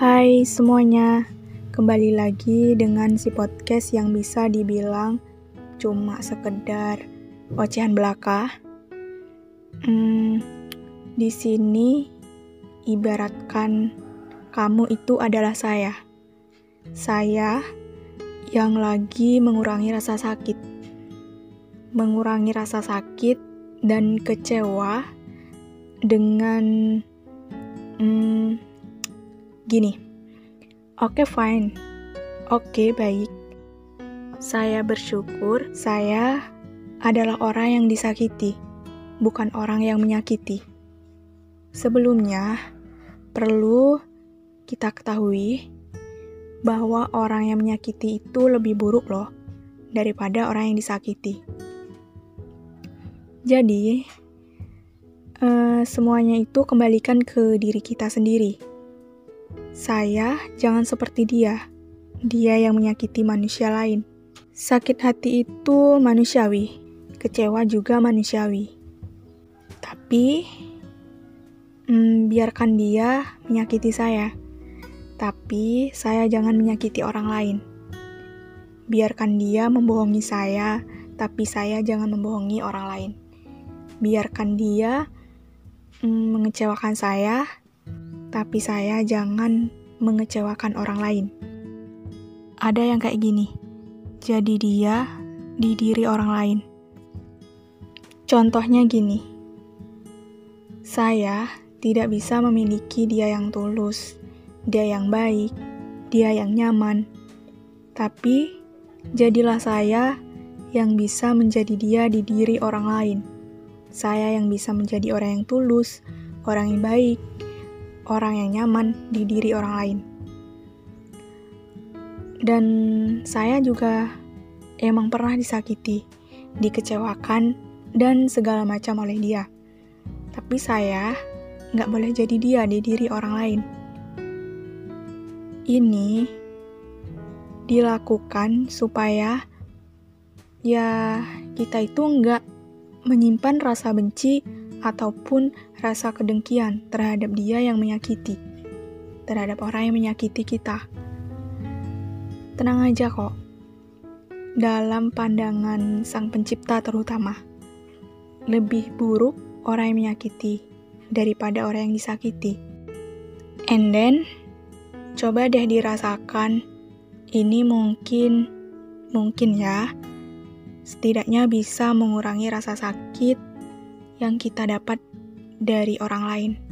Hai semuanya, kembali lagi dengan si podcast yang bisa dibilang cuma sekedar ocehan belaka. Hmm, di sini ibaratkan kamu itu adalah saya. Saya yang lagi mengurangi rasa sakit. Mengurangi rasa sakit dan kecewa dengan hmm, Gini, oke okay, fine, oke okay, baik. Saya bersyukur saya adalah orang yang disakiti, bukan orang yang menyakiti. Sebelumnya, perlu kita ketahui bahwa orang yang menyakiti itu lebih buruk loh daripada orang yang disakiti. Jadi, uh, semuanya itu kembalikan ke diri kita sendiri saya jangan seperti dia. Dia yang menyakiti manusia lain. Sakit hati itu manusiawi, kecewa juga manusiawi. Tapi, hmm, biarkan dia menyakiti saya. Tapi, saya jangan menyakiti orang lain. Biarkan dia membohongi saya, tapi saya jangan membohongi orang lain. Biarkan dia hmm, mengecewakan saya, tapi saya jangan mengecewakan orang lain. Ada yang kayak gini, jadi dia di diri orang lain. Contohnya gini, saya tidak bisa memiliki dia yang tulus, dia yang baik, dia yang nyaman, tapi jadilah saya yang bisa menjadi dia di diri orang lain. Saya yang bisa menjadi orang yang tulus, orang yang baik, orang yang nyaman di diri orang lain. Dan saya juga emang pernah disakiti, dikecewakan, dan segala macam oleh dia. Tapi saya nggak boleh jadi dia di diri orang lain. Ini dilakukan supaya ya kita itu nggak menyimpan rasa benci ataupun rasa kedengkian terhadap dia yang menyakiti, terhadap orang yang menyakiti kita. Tenang aja kok, dalam pandangan Sang Pencipta terutama, lebih buruk orang yang menyakiti daripada orang yang disakiti. And then, coba deh dirasakan, ini mungkin, mungkin ya, setidaknya bisa mengurangi rasa sakit yang kita dapat dari orang lain.